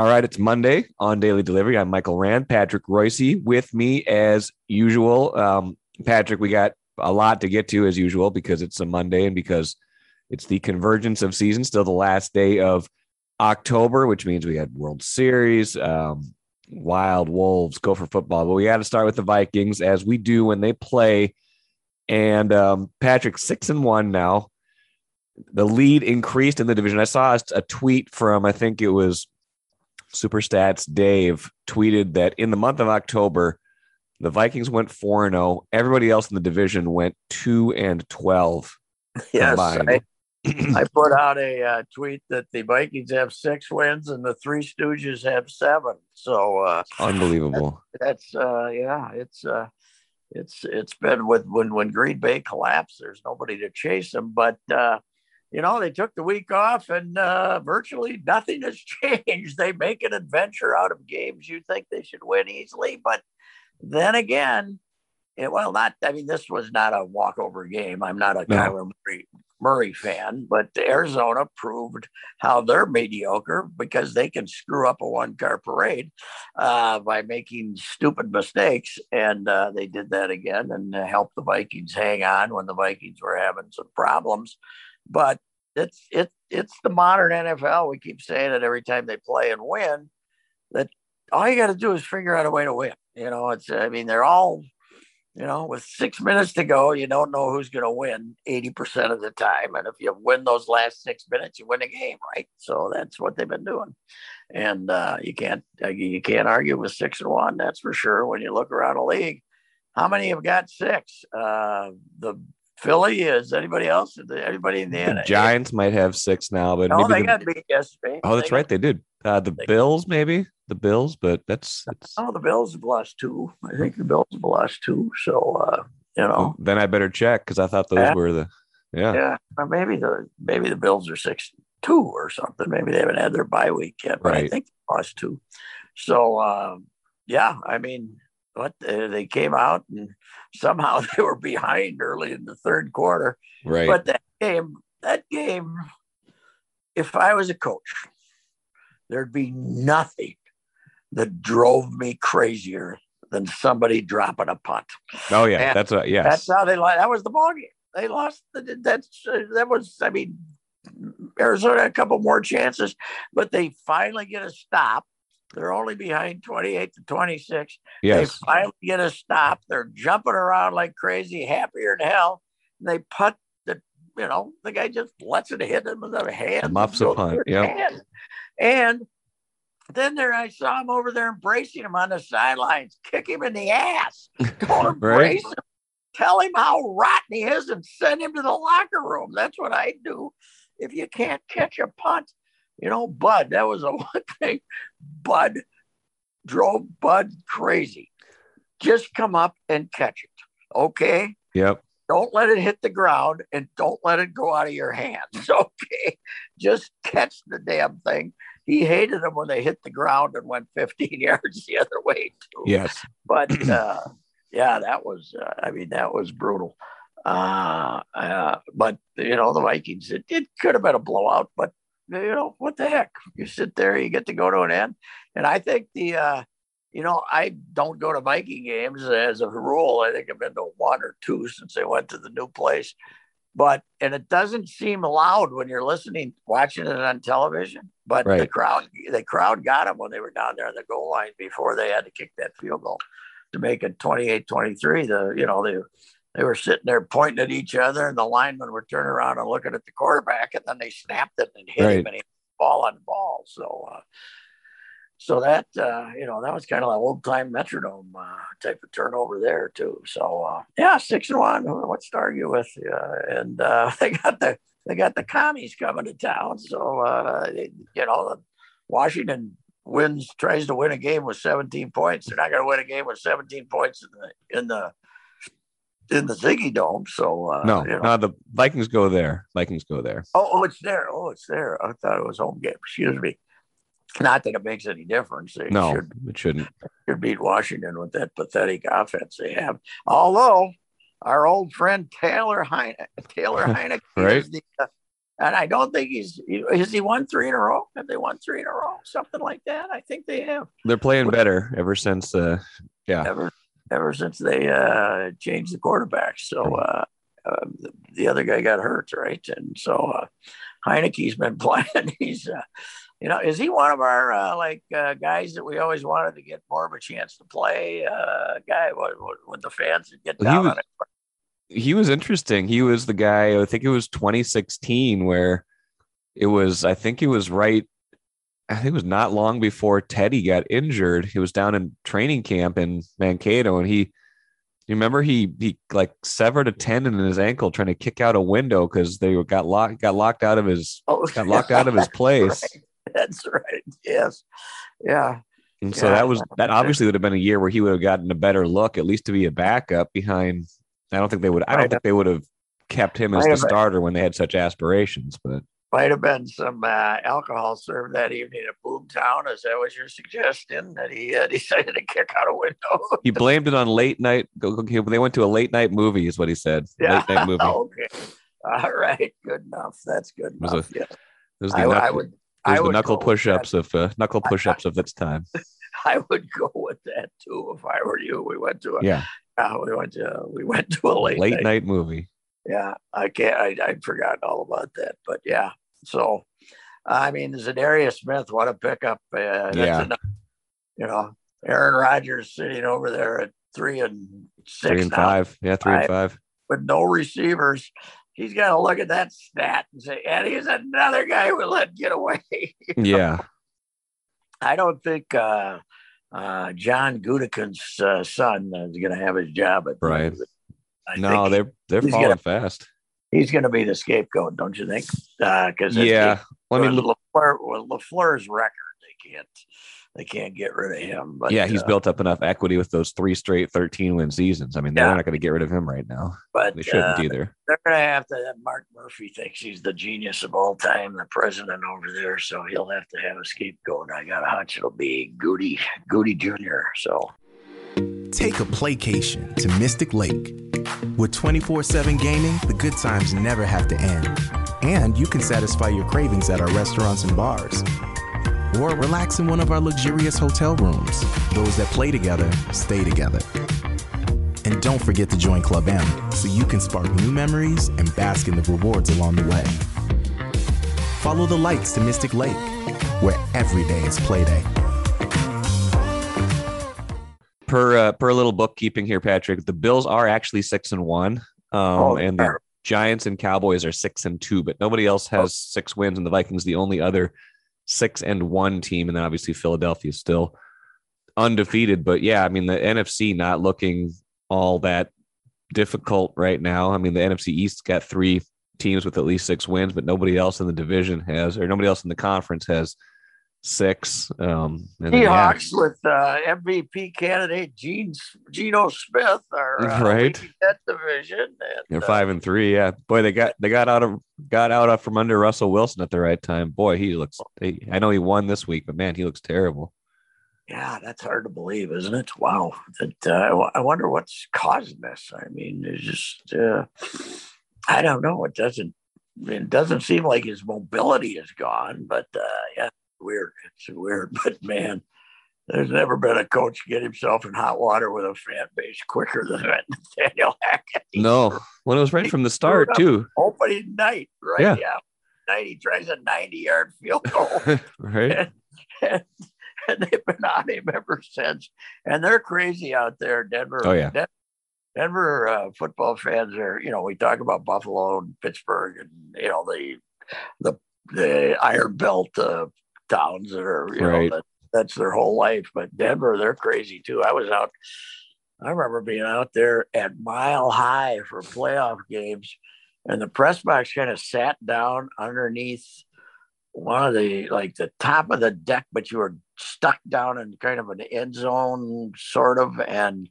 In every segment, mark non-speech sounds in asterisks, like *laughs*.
All right, it's Monday on Daily Delivery. I'm Michael Rand, Patrick Reusse with me as usual. Um, Patrick, we got a lot to get to as usual because it's a Monday and because it's the convergence of season, still the last day of October, which means we had World Series, um, Wild Wolves, Gopher football. But we got to start with the Vikings as we do when they play. And um, Patrick, six and one now. The lead increased in the division. I saw a tweet from, I think it was Superstats Dave tweeted that in the month of October, the Vikings went 4 and 0. Everybody else in the division went 2 and 12. *laughs* Yes. I, *clears throat* I, put out a uh, tweet that the Vikings have six wins and the Three Stooges have seven. So uh, unbelievable. That's, that's uh, yeah, it's uh, it's it's been with when when Green Bay collapsed. There's nobody to chase them, but uh, you know, they took the week off and uh, virtually nothing has *laughs* changed. They make an adventure out of games you think they should win easily. But then again, it, well, not, I mean, this was not a walkover game. I'm not a no. Kyler Murray, Murray fan, but Arizona proved how they're mediocre because they can screw up a one car parade uh, by making stupid mistakes. And uh, they did that again and helped the Vikings hang on when the Vikings were having some problems. But it's it it's the modern NFL. We keep saying it every time they play and win. That all you got to do is figure out a way to win. You know, it's I mean they're all you know with six minutes to go, you don't know who's going to win eighty percent of the time, and if you win those last six minutes, you win a game, right? So that's what they've been doing, and uh, you can't you can't argue with six and one. That's for sure. When you look around the league, how many have got six? Uh, the Philly is anybody else? Anybody in the, the Giants might have six now, but no, they the, got beat yesterday. Oh, that's they right, they did. Uh, the Bills, maybe the Bills, but that's, that's oh, the Bills have lost two. I think the Bills have lost two. So uh, you know, well, then I better check because I thought those yeah. were the yeah yeah. Or maybe the maybe the Bills are six two or something. Maybe they haven't had their bye week yet, but right. I think they lost two. So um, yeah, I mean, what uh, they came out and somehow *laughs* they were behind early in the third quarter. Right. But that game, that game, if I was a coach, there'd be nothing that drove me crazier than somebody dropping a punt. Oh yeah, and that's a yeah. That's how they lost. That was the ball game. They lost. That's that was. I mean, Arizona had a couple more chances, but they finally get a stop they're only behind 28 to 26. Yes. They finally get a stop. They're jumping around like crazy, happier than hell. They put the, you know, the guy just lets it hit him with a hand. Muffs a punt. Yeah. And then there, I saw him over there embracing him on the sidelines, kick him in the ass. *laughs* Don't embrace right? him. Tell him how rotten he is and send him to the locker room. That's what I do. If you can't catch a punt, you know, Bud, that was a *laughs* one thing. Bud drove Bud crazy. Just come up and catch it. Okay. Yep. Don't let it hit the ground and don't let it go out of your hands. *laughs* Okay. Just catch the damn thing. He hated them when they hit the ground and went *laughs* 15 yards the other way, too. Yes. But *clears throat* uh, yeah, that was, uh, I mean, that was brutal. Uh, uh, but, you know, the Vikings, it, it could have been a blowout, but you know, what the heck? You sit there, you get to go to an end. And I think the, uh, you know, I don't go to Viking games as a rule. I think I've been to one or two since they went to the new place. But, and it doesn't seem loud when you're listening, watching it on television. But right. the crowd, the crowd got them when they were down there on the goal line before they had to kick that field goal to make it 28 23. The, you know, they, they were sitting there pointing at each other, and the linemen were turning around and looking at the quarterback, and then they snapped it and hit right. him, and he ball on ball. So, uh, so that uh, you know that was kind of like old time Metrodome uh, type of turnover there too. So uh, yeah, six and one. What's to argue with? and uh, *laughs* they got the they got the commies coming to town. So uh, you know, Washington wins tries to win a game with 17 points. They're not going to win a game with 17 points in the in the in the Ziggy Dome. So uh, no, you know. no, the Vikings go there. Vikings go there. Oh, oh, it's there. Oh, it's there. I thought it was home game. Excuse me. Not that it makes any difference. They no, should, it shouldn't. Should beat Washington with that pathetic offense they have. Although our old friend Taylor Heine, Taylor *laughs* Heinicke right? is the uh, and I don't think he's has he won three in a row. Have they won three in a row? Something like that. I think they have. They're playing better ever since. Uh, yeah. Ever ever since they uh, changed the quarterback. So uh, uh, the, the, other guy got hurt, right? And so uh, Heinicke's been *laughs* playing. He's, uh, you know, is he one of our uh, like uh, guys that we always wanted to get more of a chance to play? Uh, guy with the fans would get down he was, on it. He was interesting. He was the guy. I think it was 2016 where it was. I think it was right. I think it was not long before Teddy got injured. He was down in training camp in Mankato, and he you remember he he like severed a tendon in his ankle trying to kick out a window because they got locked got locked out of his oh, got *laughs* locked out of his *laughs* place. Right. That's right. Yes. Yeah. And so yeah. that was that obviously would have been a year where he would have gotten a better look, at least to be a backup behind. I don't think they would. I don't think they would have kept him as the starter when they had such aspirations. But might have been some uh, alcohol served that evening at Boomtown. Is that what your suggestion? That he uh, *laughs* decided to kick out a window? he blamed it on late night. They went to a late night movie, is what he said. Yeah. Late night movie. *laughs* okay. All right. Good enough. That's good enough. Was, yeah. was the I, knuckle, I would, was I the knuckle push-ups of uh, knuckle push-ups of its time. *laughs* I would go with that too if I were you. We went to a yeah. Uh, we went to we went to a late late night, night movie. Yeah, I can't. I I'd forgotten all about that, but yeah, so, I mean, Za'Darius Smith, what a pickup! Uh, yeah. Enough, you know, Aaron Rodgers sitting over there at three and six, three and now, five, yeah, three and five, with no receivers. He's got to look at that stat and say, and he's another guy we let get away. *laughs* yeah. I don't think uh, uh, John Gutekunst's uh, son is going to have his job at right. No, they're they're falling gonna, fast he's going to be the scapegoat, don't you think? Because uh, yeah, well, I mean, Lafleur, Lafleur's record, they can't they can't get rid of him. But yeah, he's uh, built up enough equity with those three straight 13 win seasons. I mean, they're yeah. not going to get rid of him right now. But they shouldn't uh, either. They're going to have to. Mark Murphy thinks he's the genius of all time, the president over there. So he'll have to have a scapegoat. I got a hunch it'll be Goody Goody Jr. So take a playcation to Mystic Lake. With 24 7 gaming, the good times never have to end. And you can satisfy your cravings at our restaurants and bars. Or relax in one of our luxurious hotel rooms. Those that play together stay together. And don't forget to join Club M so you can spark new memories and bask in the rewards along the way. Follow the lights to Mystic Lake, where every day is playday per uh, per little bookkeeping here, Patrick, the Bills are actually six and one, um, oh, and the Giants and Cowboys are six and two, but nobody else has oh. six wins, and the Vikings the only other six and one team, and then obviously Philadelphia is still undefeated. But yeah, I mean the NFC not looking all that difficult right now. I mean the NFC East got three teams with at least six wins, but nobody else in the division has, or nobody else in the conference has six. Um, Seahawks with uh, MVP candidate Gene Geno Smith are uh, *laughs* right that division. And, They're five and three. Yeah, boy, they got they got out of got out of from under Russell Wilson at the right time. Boy, he looks. He, I know he won this week, but man, he looks terrible. Yeah, that's hard to believe, isn't it? Wow. That uh, I wonder what's causing this. I mean, it's just uh, I don't know. It doesn't. It doesn't seem like his mobility is gone, but uh, yeah, weird. It's weird, *laughs* but man, there's never been a coach get himself in hot water with a fan base quicker than *laughs* Nathaniel Hackett. No, when it was right from the start too. Opening night, right? Yeah. yeah. Night he tries a 90 yard field goal. *laughs* right. And, and, and, they've been on him ever since. And they're crazy out there, Denver. Oh yeah. Denver, Denver uh, football fans are, you know, we talk about Buffalo and Pittsburgh and you know the the the Iron Belt uh, towns that are, you right. know, that, that's their whole life. But Denver, they're crazy too. I was out, I remember being out there at Mile High for playoff games, and the press box kind of sat down underneath one of the like the top of the deck, but you were stuck down in kind of an end zone, sort of, and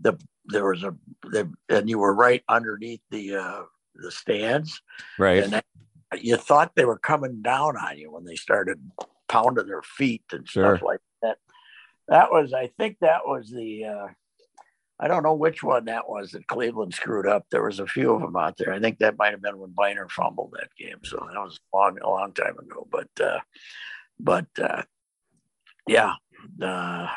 the there was a the, and you were right underneath the uh the stands, right? And you thought they were coming down on you when they started pounding their feet and sure. stuff like that. That was, I think, that was the. Uh, I don't know which one that was that Cleveland screwed up. There was a few of them out there. I think that might have been when Byner fumbled that game. So that was a long, a long time ago. But, uh, but uh, yeah, uh,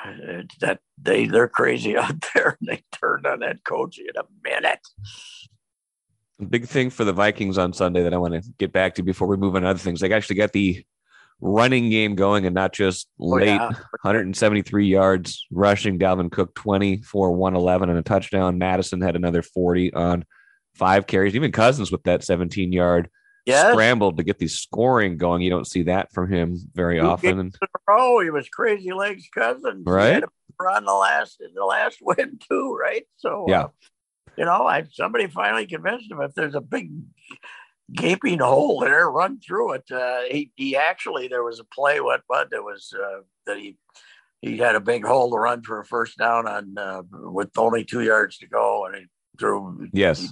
that they they're crazy *laughs* out there. And they turned on that coach in a minute. Big thing for the Vikings on Sunday that I want to get back to before we move on to other things. They actually got the running game going and not just late oh, yeah. 173 yards rushing. Dalvin Cook 20 for 111 and a touchdown. Mattison had another 40 on five carries. Even Cousins with that 17 yard yes. scrambled to get the scoring going. You don't see that from him very Two often. Oh, he was crazy legs Cousins. Right. Run the last in the last *laughs* win too, right? So yeah. Uh, you know, I somebody finally convinced him if there's a big gaping hole there, run through it. Uh, he he actually there was a play what but there was uh, that he he had a big hole to run for a first down on uh, with only two yards to go, and he threw yes. He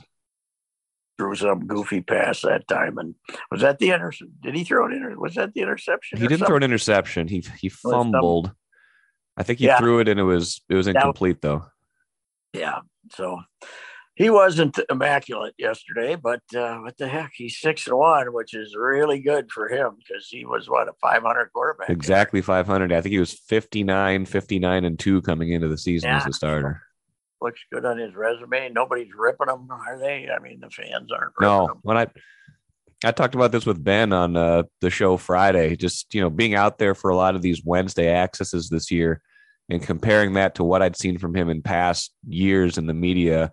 threw some goofy pass that time, and was that the inter? Did he throw an inter? Was that the interception? He didn't something? throw an interception. He he fumbled. I think he yeah. threw it, and it was it was incomplete though. Yeah. So he wasn't immaculate yesterday, but uh, what the heck? He's six and one, which is really good for him because he was what a 500 quarterback. Exactly 500. I think he was 59, 59 and two coming into the season yeah. as a starter. Looks good on his resume. Nobody's ripping him, are they? I mean, the fans aren't. no, him. when I I talked about this with Ben on uh, the show Friday. Just you know, being out there for a lot of these Wednesday accesses this year, and comparing that to what I'd seen from him in past years in the media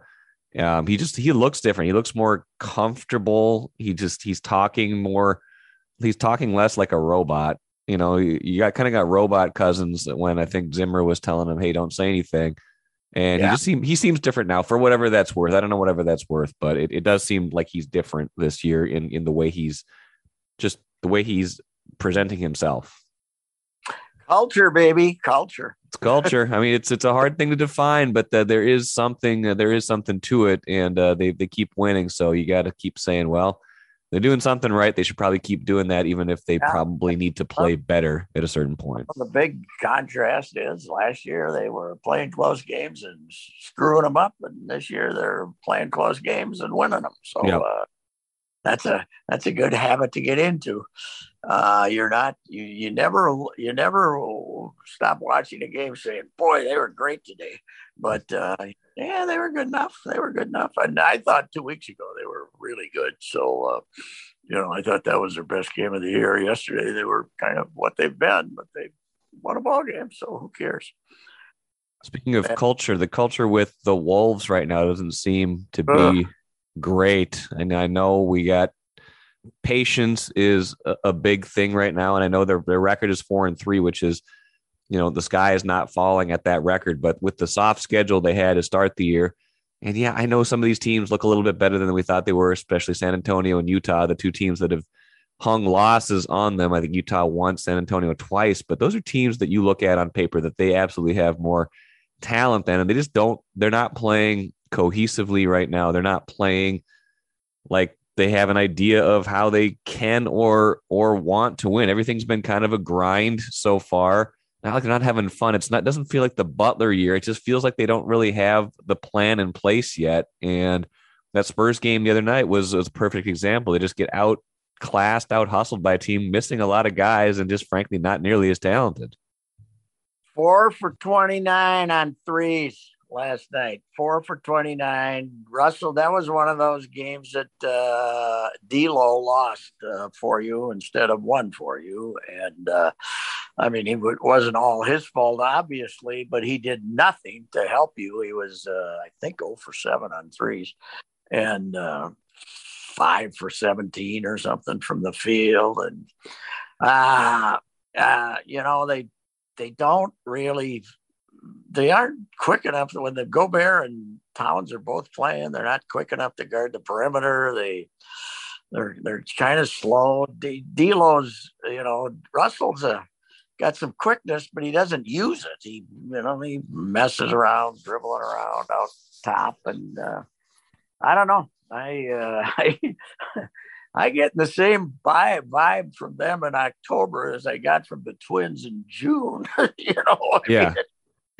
um, he just he looks different. He looks more comfortable. He just he's talking more. He's talking less like a robot. You know, you, got kind of got robot Cousins that when I think Zimmer was telling him, "Hey, don't say anything." And yeah. he just seems he seems different now for whatever that's worth. I don't know whatever that's worth, but it, it does seem like he's different this year in in the way he's just the way he's presenting himself. Culture, baby, culture. It's culture. I mean, it's it's a hard thing to define, but uh, there is something uh, there is something to it, and uh, they they keep winning. So you got to keep saying, well, they're doing something right. They should probably keep doing that, even if they yeah. probably need to play better at a certain point. Well, the big contrast is last year they were playing close games and screwing them up, and this year they're playing close games and winning them. So uh, that's a that's a good habit to get into. Uh, you're not you you never you never stop watching a game saying, "Boy, they were great today," but uh, yeah, they were good enough. They were good enough, and I thought two weeks ago they were really good. So uh, you know, I thought that was their best game of the year. Yesterday they were kind of what they've been, but they won a ball game, so who cares? Speaking of and, culture, the culture with the Wolves right now doesn't seem to be great. And I know we got patience is a, a, big thing right now. And I know their, their record is four and three, which is, you know, the sky is not falling at that record. But with the soft schedule they had to start the year, and yeah, I know some of these teams look a little bit better than we thought they were, especially San Antonio and Utah, the two teams that have hung losses on them. I think Utah once, San Antonio twice, but those are teams that you look at on paper that they absolutely have more talent than, and they just don't, they're not playing cohesively right now. They're not playing like they have an idea of how they can or or want to win. Everything's been kind of a grind so far. Not like they're not having fun. It's not doesn't feel like the Butler year. It just feels like they don't really have the plan in place yet. And that Spurs game the other night was, was a perfect example. They just get out classed, out hustled by a team, missing a lot of guys, and just frankly not nearly as talented. Four for 29 on threes last night. Four for 29. Russell, that was one of those games that uh, D'Lo lost uh, for you instead of one for you. And uh, I mean, it wasn't all his fault, obviously, but he did nothing to help you. He was, uh, I think, 0 for 7 on threes and uh, 5 for 17 or something from the field. And, uh, uh, you know, they, they don't really they aren't quick enough when the Gobert and Towns are both playing. They're not quick enough to guard the perimeter. They they're they're kind of slow. D- D'Lo's you know Russell's a got some quickness, but he doesn't use it. He you know he messes around, dribbling around out top, and uh, I don't know. I uh, *laughs* I I get the same vibe vibe from them in October as I got from the Twins in June. *laughs* you know, yeah.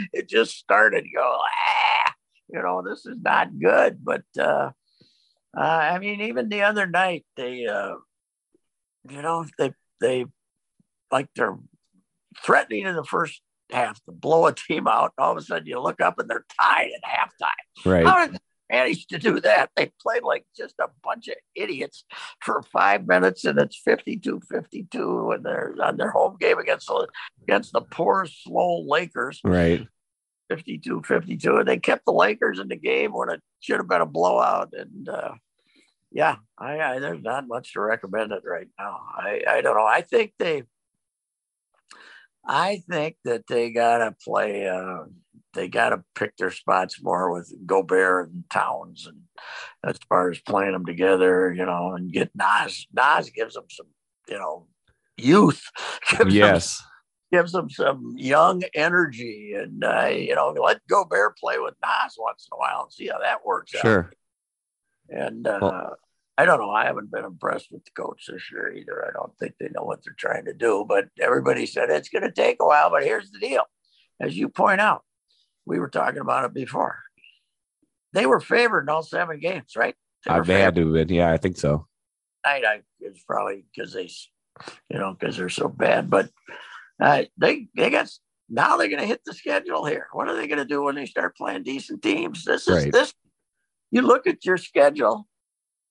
*laughs* it just started. You go, ah, You know, this is not good. But uh, uh, I mean, even the other night, they, uh, you know, they they like they're threatening in the first half to blow a team out. And all of a sudden, you look up and they're tied at halftime. Right. How did they manage to do that? They played like just a bunch of idiots for five minutes, and it's 52-52 and they're on their home game against the, against the poor, slow Lakers. Right. 52 52 and they kept the lakers in the game when it should have been a blowout and uh, yeah I, I, there's not much to recommend it right now i i don't know i think they i think that they gotta play uh, they gotta pick their spots more with gobert and towns and as far as playing them together you know and get naz naz gives them some you know youth *laughs* gives yes them, gives them some young energy and uh, you know let Gobert play with Naz once in a while and see how that works out. sure. out. And uh, Well- I don't know. I haven't been impressed with the coach this year either. I don't think they know what they're trying to do. But everybody said it's going to take a while. But here's the deal, as you point out, we were talking about it before. They were favored in all seven games, right? They Uh, they had to have been. Yeah, I think so. tonight. I it's probably because they, you know, because they're so bad. But uh, they they got now they're going to hit the schedule here. What are they going to do when they start playing decent teams? This is Right. this. You look at your schedule,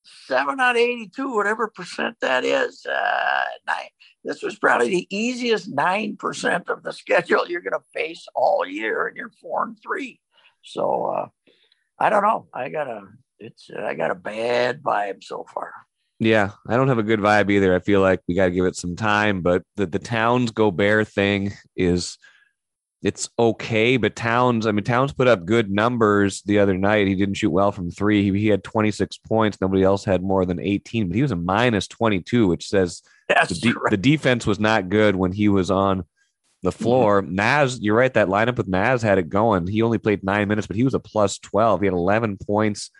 seven out of eighty-two, whatever percent that is. Uh, nine. This was probably the easiest nine percent of the *laughs* schedule you're going to face all year, and you're four and three. So uh, I don't know. I got a it's I got a bad vibe so far. Yeah, I don't have a good vibe either. I feel like we got to give it some time, but the the Towns Gobert thing is it's okay, but Towns, I mean Towns put up good numbers the other night. He didn't shoot well from 3. He, he had 26 points. Nobody else had more than 18, but he was a minus 22, which says the, de- right. the defense was not good when he was on the mm-hmm. floor. Naz, you're right. That lineup with Naz had it going. He only played nine minutes, but he was a plus 12. He had 11 points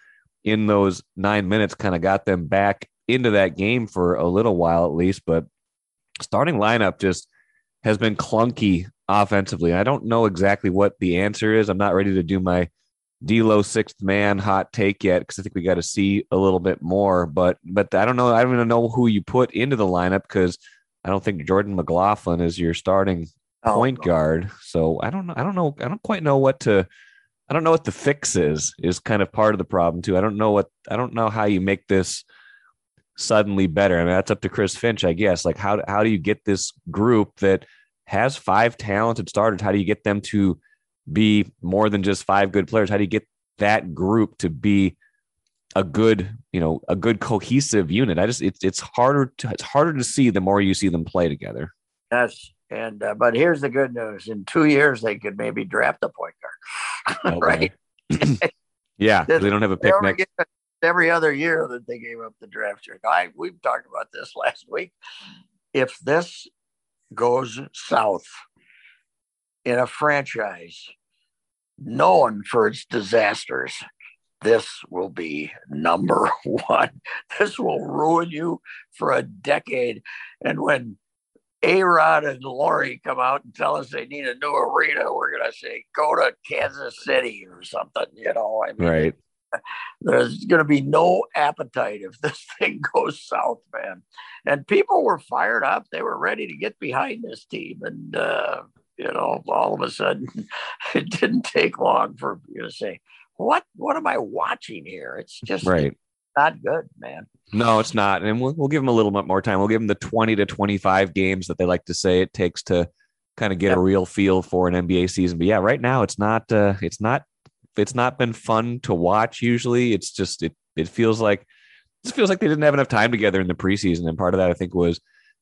in those nine minutes, kind of got them back into that game for a little while at least. But starting lineup just has been clunky offensively. I don't know exactly what the answer is. I'm not ready to do my D'Lo sixth man hot take yet because I think we got to see a little bit more. But but I don't know. I don't even know who you put into the lineup because I don't think Jordan McLaughlin is your starting Oh, point guard. So I don't know. I don't know. I don't quite know what to. I don't know what the fix is. Is kind of part of the problem too. I don't know what. I don't know how you make this suddenly better. I mean, that's up to Chris Finch, I guess. Like how how do you get this group that has five talented starters? How do you get them to be more than just five good players? How do you get that group to be a good, you know, a good cohesive unit? I just it's it's harder to it's harder to see the more you see them play together. Yes. And uh, but here's the good news: in two years, they could maybe draft a point guard, *laughs* right? *clears throat* yeah, 'cause they don't have a pick next. every other year that they gave up the draft year. I we've talked about this last week. If this goes south in a franchise known for its disasters, this will be number *laughs* one. This will ruin you for a decade. And when A Rod and Lori come out and tell us they need a new arena, we're going to say, go to Kansas City or something, you know. I mean, Right. *laughs* there's going to be no appetite if this *laughs* thing goes south, man. And people were fired up. They were ready to get behind this team. And, uh, you know, all of a sudden, *laughs* it didn't take long for you to say, what, what am I watching here? It's just Right. not good, man. No, it's not. And we'll, we'll give them a little bit more time. We'll give them the 20 to 25 games that they like to say it takes to kind of get a real feel for an NBA season. But yeah, right now it's not, uh, it's not, it's not been fun to watch usually. It's just, it, it feels like, it feels like they didn't have enough time together in the preseason. And part of that, I think, was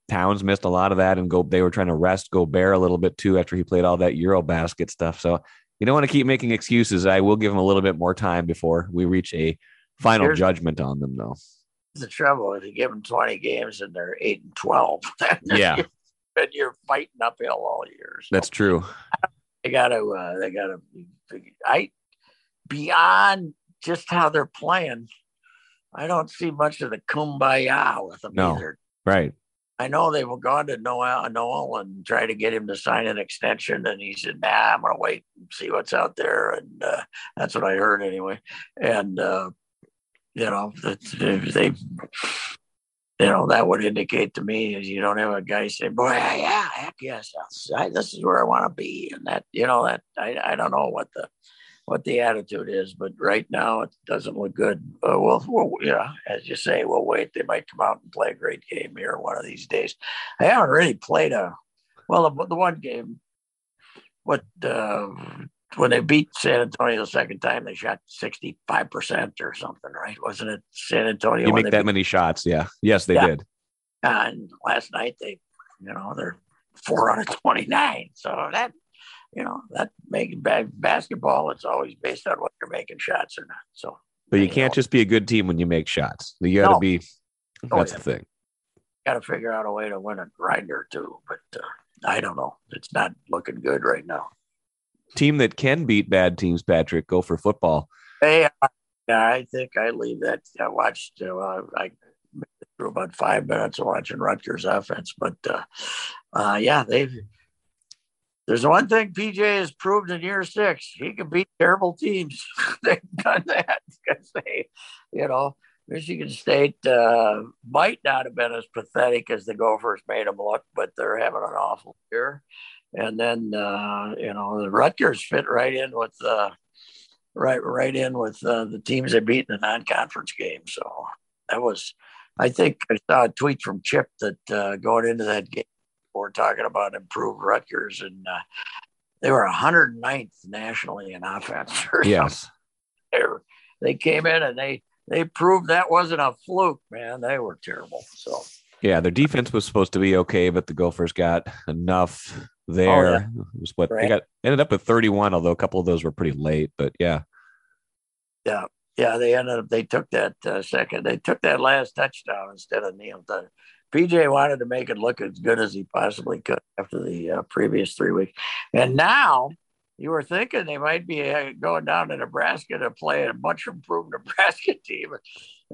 Towns missed a lot of that and go, they were trying to rest Gobert a little bit too after he played all that Euro basket stuff. So you don't want to keep making excuses. I will give them a little bit more time before we reach a final Here's- judgment on them, though. the trouble if you give them 20 games and they're 8 and 12 *laughs* Yeah. then you're fighting uphill all year so That's true. they gotta uh, they gotta i beyond just how they're playing i don't see much of the kumbaya with them No. either Right. I know they've gone to Nowell, Nowell and try to get him to sign an extension, and he said, "Nah, I'm going to wait and see what's out there." And uh, that's what I heard anyway. And uh, you know, they, you know, that would indicate to me is you don't have a guy say, "Boy, yeah, heck yes, I, this is where I want to be," and that, you know, that I, I don't know what the what the attitude is, but right now it doesn't look good. Uh, well, well, yeah, as you say, we'll wait. They might come out and play a great game here one of these days. I haven't really played a well. The, the one game, what uh, when they beat San Antonio the second time, they shot sixty five percent or something, right? Wasn't it San Antonio? You make that beat? many shots, yeah. Yes, they yeah. did. And last night they, you know, they're four out of twenty nine. So that you know that making bad basketball it's always based on what you're making shots or not so. But you can't know. just be a good team when you make shots. You got to no. be oh, that's oh, yeah. the thing. Got to figure out a way to win a grinder too but uh, i don't know. It's not looking good right now. Team that can beat bad teams patrick Gopher football. Hey i think i leave that. I watched uh, i through about five minutes of watching Rutgers offense, but uh, uh, yeah, they've there's one thing PJ has proved in year six: he can beat terrible teams. *laughs* They've done that because they, you know, Michigan State uh, might not have been as pathetic as the Gophers made them look, but they're having an awful year. And then uh, you know the Rutgers fit right in with uh, right right in with uh, the teams they beat in the non-conference game. So that was, I think I saw a tweet from Chip that uh, going into that game we're talking about improved Rutgers, and uh, they were 109th nationally in offense. *laughs* yes, they, were, they came in and they they proved that wasn't a fluke, man. They were terrible. So yeah, their defense was supposed to be okay, but the Gophers got enough there. Oh, yeah. It was what right. they got ended up with 31, although a couple of those were pretty late. But yeah, yeah, yeah. They ended up they took that uh, second. They took that last touchdown instead of Neil. PJ wanted to make it look as good as he possibly could after the uh, previous three weeks. And now you were thinking they might be uh, going down to Nebraska to play a much improved *laughs* Nebraska team.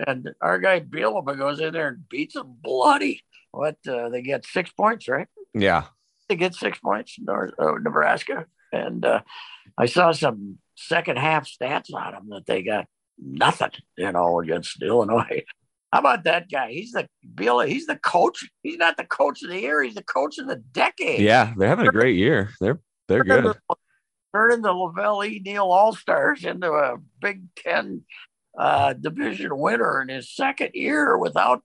And our guy Bielema goes in there and beats them bloody. What? Uh, they get six points, right? Yeah. They get six points, North, uh, Nebraska. And uh, I saw some second half stats on them that they got nothing, you know, against Illinois. How about that guy? He's the Bill. He's the coach. He's not the coach of the year. He's the coach of the decade. Yeah, they're having a great year. They're they're good. Turning the LaVell E. Neal All Stars into a Big Ten uh, division winner in his second year without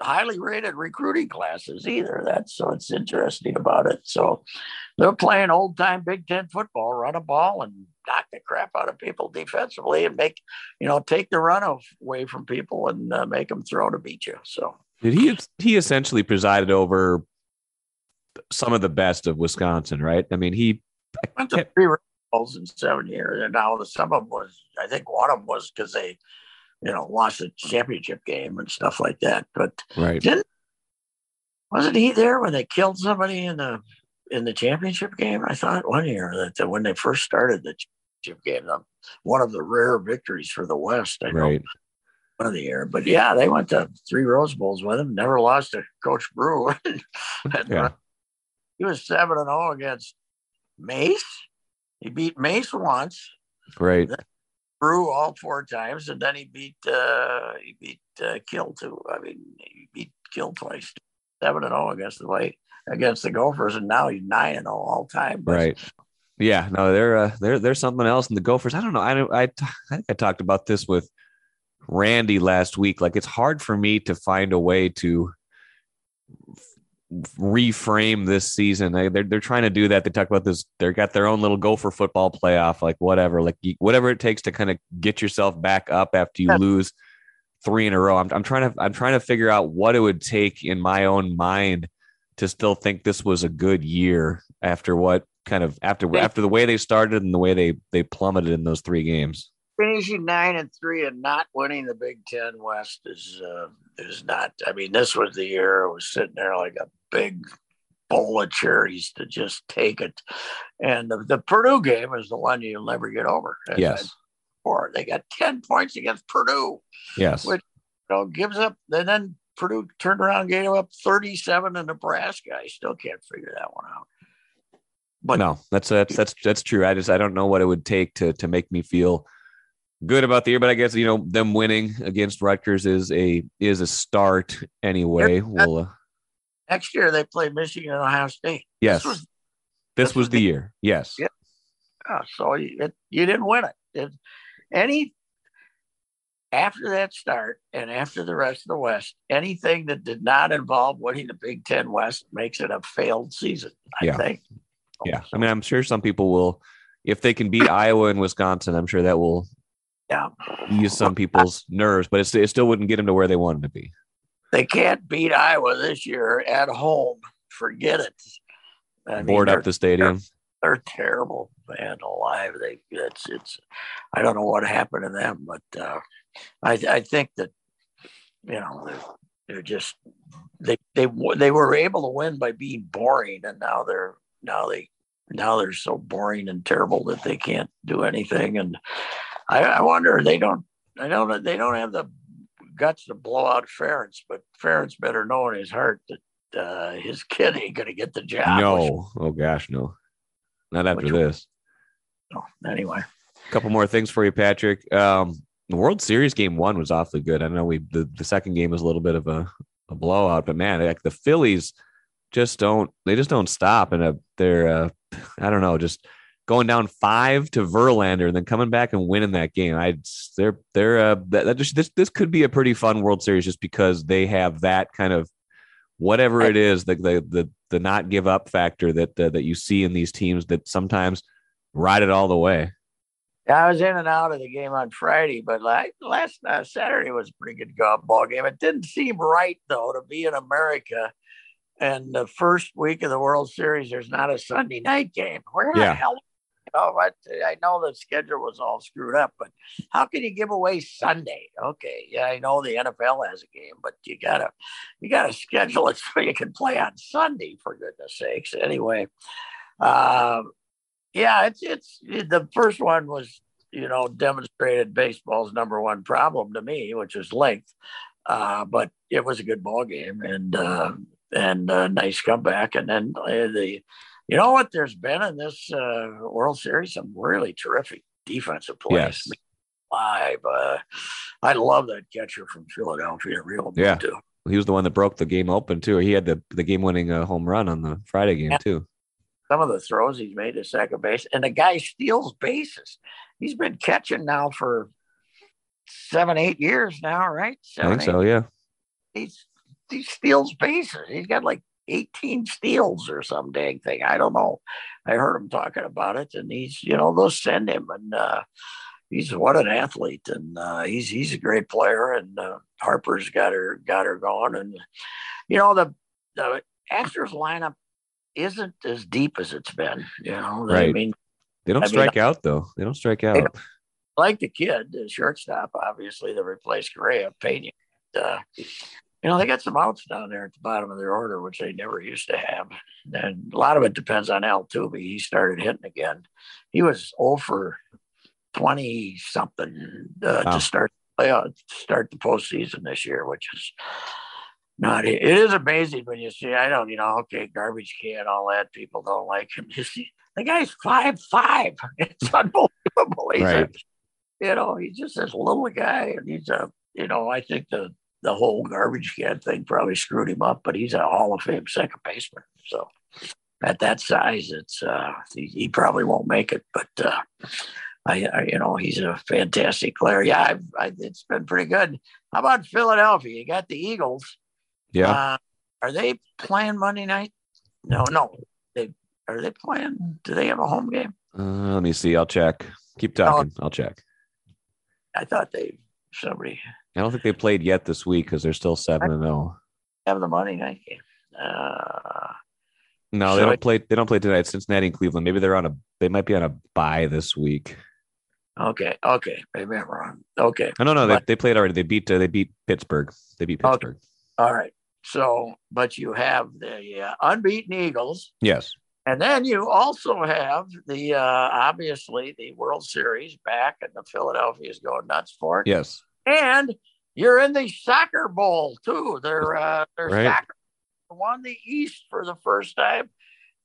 highly rated recruiting classes either. That's so it's interesting about it. So they're playing old time Big Ten football, run a ball and knock the crap out of people defensively and make, you know, take the run away from people and uh, make them throw to beat you. So did he? He essentially presided over some of the best of Wisconsin, right? I mean, he went to three Bowls in seven years, and now some of them was, I think, one of them was because they, you know, lost the championship game and stuff like that. But right, didn't wasn't he there when they killed somebody in the in the championship game. I thought one year that when they first started the game, one of the rare victories for the West. I right. know one of the year, but yeah, they went to three Rose Bowls with him. Never lost to Coach Brew. *laughs* and, yeah. Uh, he was seven and zero oh against Mace. He beat Mace once. Right. Brew all four times, and then he beat uh, he beat uh, Kill too. I mean, he beat Kill twice. Seven and zero oh against the White against the Gophers, and now he's nine and all, all time. But, right. Yeah. No, they're uh, they're they're something else. in the Gophers, I don't know. I don't. I I think I talked about this with Randy last week. Like it's hard for me to find a way to reframe this season. They, they're they're trying to do that. They talk about this. They've got their own little Gopher football playoff, like whatever, like whatever it takes to kind of get yourself back up after you yeah. lose three in a row. I'm I'm trying to I'm trying to figure out what it would take in my own mind to still think this was a good year after what kind of after after the way they started and the way they they plummeted in those three games. Finishing nine and three and not winning the Big Ten West is uh, is not. I mean, this was the year I was sitting there like a big bowl of cherries to just take it. And the, the Purdue game is the one you'll never get over. Yes. Or they got ten points against Purdue. Yes. Which you know gives up and then Purdue turned around, gave up 37 to Nebraska. I still can't figure that one out. But no, that's that's that's that's true. I just I don't know what it would take to to make me feel good about the year, but I guess you know them winning against Rutgers is a is a start anyway. We'll uh, next year they play Michigan and Ohio State. Yes, this was, this this was the, year. Yes. Yeah. Oh, so you, it, you didn't win it. it. Any after that start and after the rest of the West, anything that did not involve winning the Big Ten West makes it a failed season. I yeah. think. Yeah, I mean, I'm sure some people will, if they can beat Iowa and Wisconsin, I'm sure that will yeah. ease some people's nerves, but it still wouldn't get them to where they wanted to be. They can't beat Iowa this year at home. Forget it. I Board up the stadium. They're, they're, terrible, man. Alive, they it's it's. I don't know what happened to them, but uh, I I think that you know they're, they're just they they they were able to win by being boring, and now they're now they now they're so boring and terrible that they can't do anything. And I, I wonder they don't I don't they don't have the guts to blow out Ferentz, but Ferentz better know in his heart that uh, his kid ain't to get the job. No, oh gosh, no, not after which, this. No, anyway, a couple more things for you, Patrick. Um, the World Series game one was awfully good. I know we the, the second game was a little bit of a, a blowout, but man, like the Phillies just don't they just don't stop and they're uh, I don't know just going down five to Verlander and then coming back and winning that game. I they're they're uh, that, that just, this this could be a pretty fun World Series just because they have that kind of whatever it is the the the, the not give up factor that uh, that you see in these teams that sometimes ride it all the way. Yeah, I was in and out of the game on Friday, but like last uh, Saturday was a pretty good golf ball game. It didn't seem right though to be in America and the first week of the World Series, there's not a Sunday night game. Where yeah. the hell? You know what? I know the schedule was all screwed up, but how can you give away Sunday? Okay, yeah, I know the NFL has a game, but you gotta you gotta schedule it *laughs* so you can play on Sunday for goodness sakes. Anyway, um, yeah, it's it's the first one was you know demonstrated baseball's number one problem to me, which is length. Uh, but it was a good ball game, and uh, and a nice comeback. And then uh, the, you know what? There's been in this uh, World Series some really terrific defensive plays. Yes. Live, uh, I love that catcher from Philadelphia. Real yeah. Too. He was the one that broke the game open too. He had the the game winning uh, home run on the Friday game and too. Some of the throws he's made to second base, and the guy steals bases. He's been catching now for seven, eight years now, right? Seven, I think so. Yeah. He's he steals bases. He's got like 18 steals or some dang thing. I don't know. I heard him talking about it, and he's, you know, they'll send him, and uh, he's what an athlete, and uh, he's he's a great player. And uh, Harper's got her got her going, and you know the the Astros lineup isn't as deep as it's been. You know, right. I mean, they don't I strike mean, out though. They don't strike out. Don't, like the kid, the shortstop, obviously, they replaced Correa, Pena. Uh, you know, they got some outs down there at the bottom of their order, which they never used to have. And a lot of it depends on Altuve. He started hitting again. He was over 20 something uh, wow. to start uh, start the postseason this year, which is not. It is amazing when you see. I don't, you know, okay, garbage can, all that. People don't like him. *laughs* You see, the guy's five five. *laughs* It's unbelievable. He's right. a, you know, he's just this little guy, and he's a. You know, I think the the whole garbage can thing probably screwed him up, but he's a Hall of Fame second baseman. So at that size, it's uh, he, he probably won't make it. But uh, I, I, you know, he's a fantastic player. Yeah, I've, I, it's been pretty good. How about Philadelphia? You got the Eagles. Yeah. Uh, are they playing Monday night? No, no. They are they playing? Do they have a home game? Uh, let me see. I'll check. Keep talking. I'll check. I thought they somebody I don't think they played yet this week because they're still seven and zero. Have the money night game. Uh, no, so they don't play. They don't play tonight. Cincinnati and Cleveland. Maybe they're on a. They might be on a bye this week. Okay. Okay. Maybe I'm wrong. Okay. No, no, no. But, they, they played already. They beat. Uh, they beat Pittsburgh. They beat Pittsburgh. Okay. All right. So, but you have the uh, unbeaten Eagles. Yes. And then you also have the uh, obviously the World Series back, and the Philadelphia is going nuts for it. Yes. And you're in the soccer bowl too. They're uh, they're Right. soccer won the East for the first time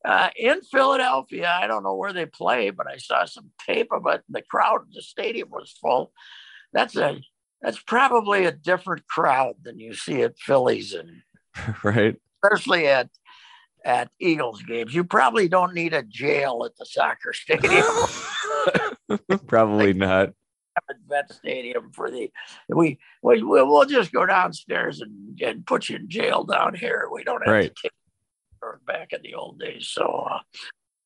uh, in Philadelphia. I don't know where they play, but I saw some tape of it. And the crowd, the stadium was full. That's a that's probably a different crowd than you see at Phillies and *laughs* right? especially at at Eagles games. You probably don't need a jail at the soccer stadium. *laughs* Probably *laughs* not. At vet stadium for the we we we'll just go downstairs and, and put you in jail down here. We don't have Right. to take back in the old days. So uh,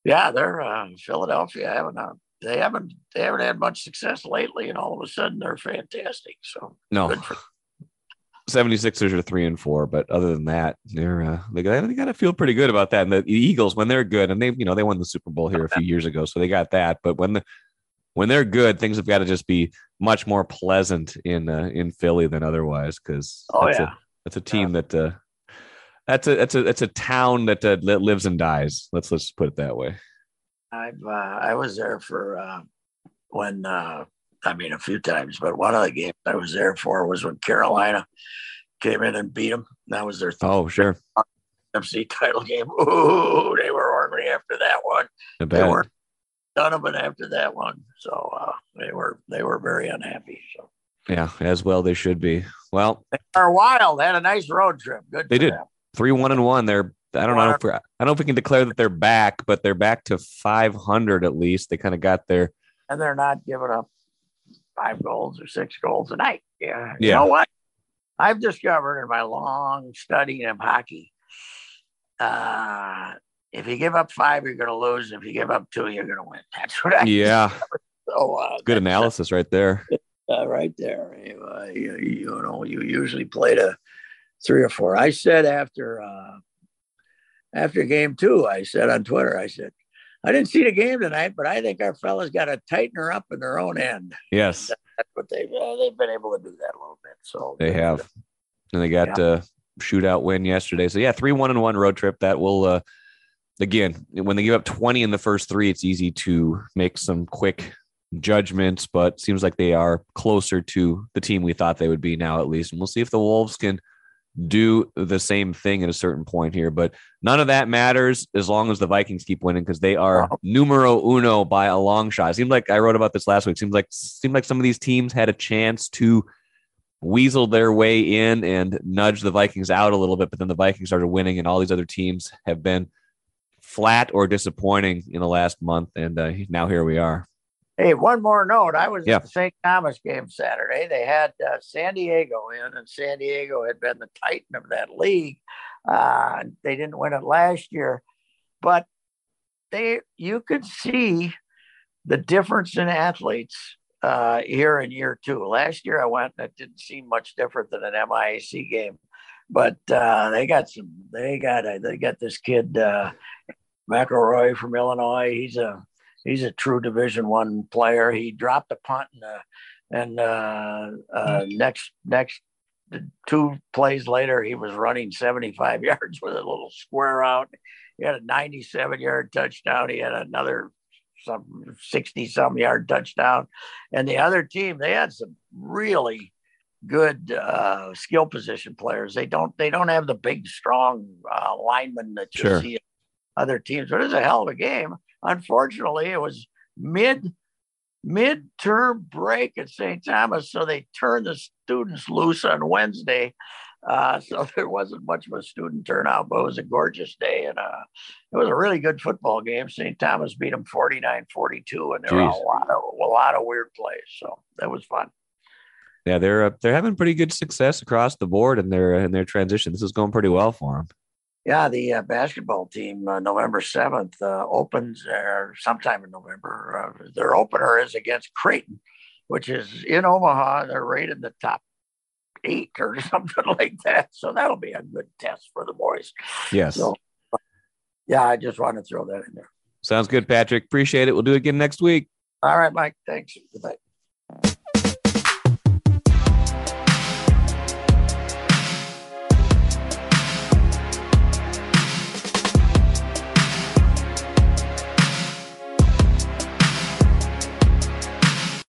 yeah, they're uh, Philadelphia haven't uh, they haven't they haven't had much success lately, and all of a sudden they're fantastic. So No. good for 76ers are three and four, but other than that, they're uh, they got they got to feel pretty good about that. And the Eagles, when they're good, and they you know they won the Super Bowl here a few years ago, so they got that. But when the when they're good, things have got to just be much more pleasant in uh, in Philly than otherwise because Oh, that's yeah. a that's a team that uh, that's a that's a that's a town that uh, that lives and dies. Let's let's put it that way. I've uh, I was there for uh, when uh, I mean a few times, but one of the games I was there for was when Carolina came in and beat them. That was their Oh sure, FC title game. *laughs* Ooh, they were ornery after that one. I They bet. Were none of it after that one. So uh, they were they were very unhappy. So yeah, as well they should be. Well, for a while, they had a nice road trip. Good. They did. them. three one and one. They're I don't know if we're, I don't know if we can declare that they're back, but they're back to five hundred at least. They kind of got their and they're not giving up five goals or six goals a night. Yeah. You know what? I've discovered in my long studying of hockey, uh, if you give up five, you're going to lose. If you give up two, you're going to win. *laughs* That's what I. yeah, *laughs* So, uh, good analysis right there. *laughs* uh, right there. You, uh, you, you know, you usually play to three or four. I said after uh, after game two, I said on Twitter, I said, I didn't see the game tonight, but I think our fellas got to tighten her up in their own end. Yes, That's what they uh, they've been able to do that a little bit. So they have, and they got a shootout win yesterday. So yeah, three one and one road trip. That will uh, again when they give up twenty in the first three, it's easy to make some quick judgments, but seems like they are closer to the team we thought they would be now at least, and we'll see if the Wolves can do the same thing at a certain point here. But none of that matters as long as the Vikings keep winning because they are numero uno by a long shot. It seemed like I wrote about this last week. Seems like seemed like some of these teams had a chance to weasel their way in and nudge the Vikings out a little bit, but then the Vikings started winning, and all these other teams have been flat or disappointing in the last month. And uh, now here we are. Hey, one more note. I was Yeah. at the St. Thomas game Saturday. They had uh, San Diego in, and San Diego had been the titan of that league. Uh, they didn't win it last year, but they you could see the difference in athletes uh, here in year two. Last year I went and it didn't seem much different than an MIAC game, but uh, they got some. They got a, they got this kid uh, McElroy from Illinois. He's a he's a true Division One player. He dropped a punt and uh, and uh, uh, next next two plays later, he was running 75 *laughs* yards with a little square out. He had a 97 yard touchdown. He had another some 60 some yard touchdown. And the other team, they had some really good uh, skill position players. They don't they don't have the big strong uh, linemen that you Sure. see other teams. But it was a hell of a game. Unfortunately, it was mid mid-term break at St. Thomas, so they turned the students loose on Wednesday. Uh, so *laughs* there wasn't much of a student turnout, but it was a gorgeous day, and uh, it was a really good football game. St. Thomas beat them 49-42, and there were a lot of a lot of weird plays. So that was fun. Yeah, they're uh, they're having pretty good success across the board in their in their transition. This is going pretty well for them. Yeah, the uh, basketball team, uh, November 7th, uh, opens or sometime in November. Uh, their opener is against Creighton, which is in Omaha. They're rated the top eight or *laughs* something like that. So that'll be a good test for the boys. Yes, So, yeah, I just want to throw that in there. sounds good, Patrick. Appreciate it. We'll do it again next week. All right, Mike. Thanks. Goodbye.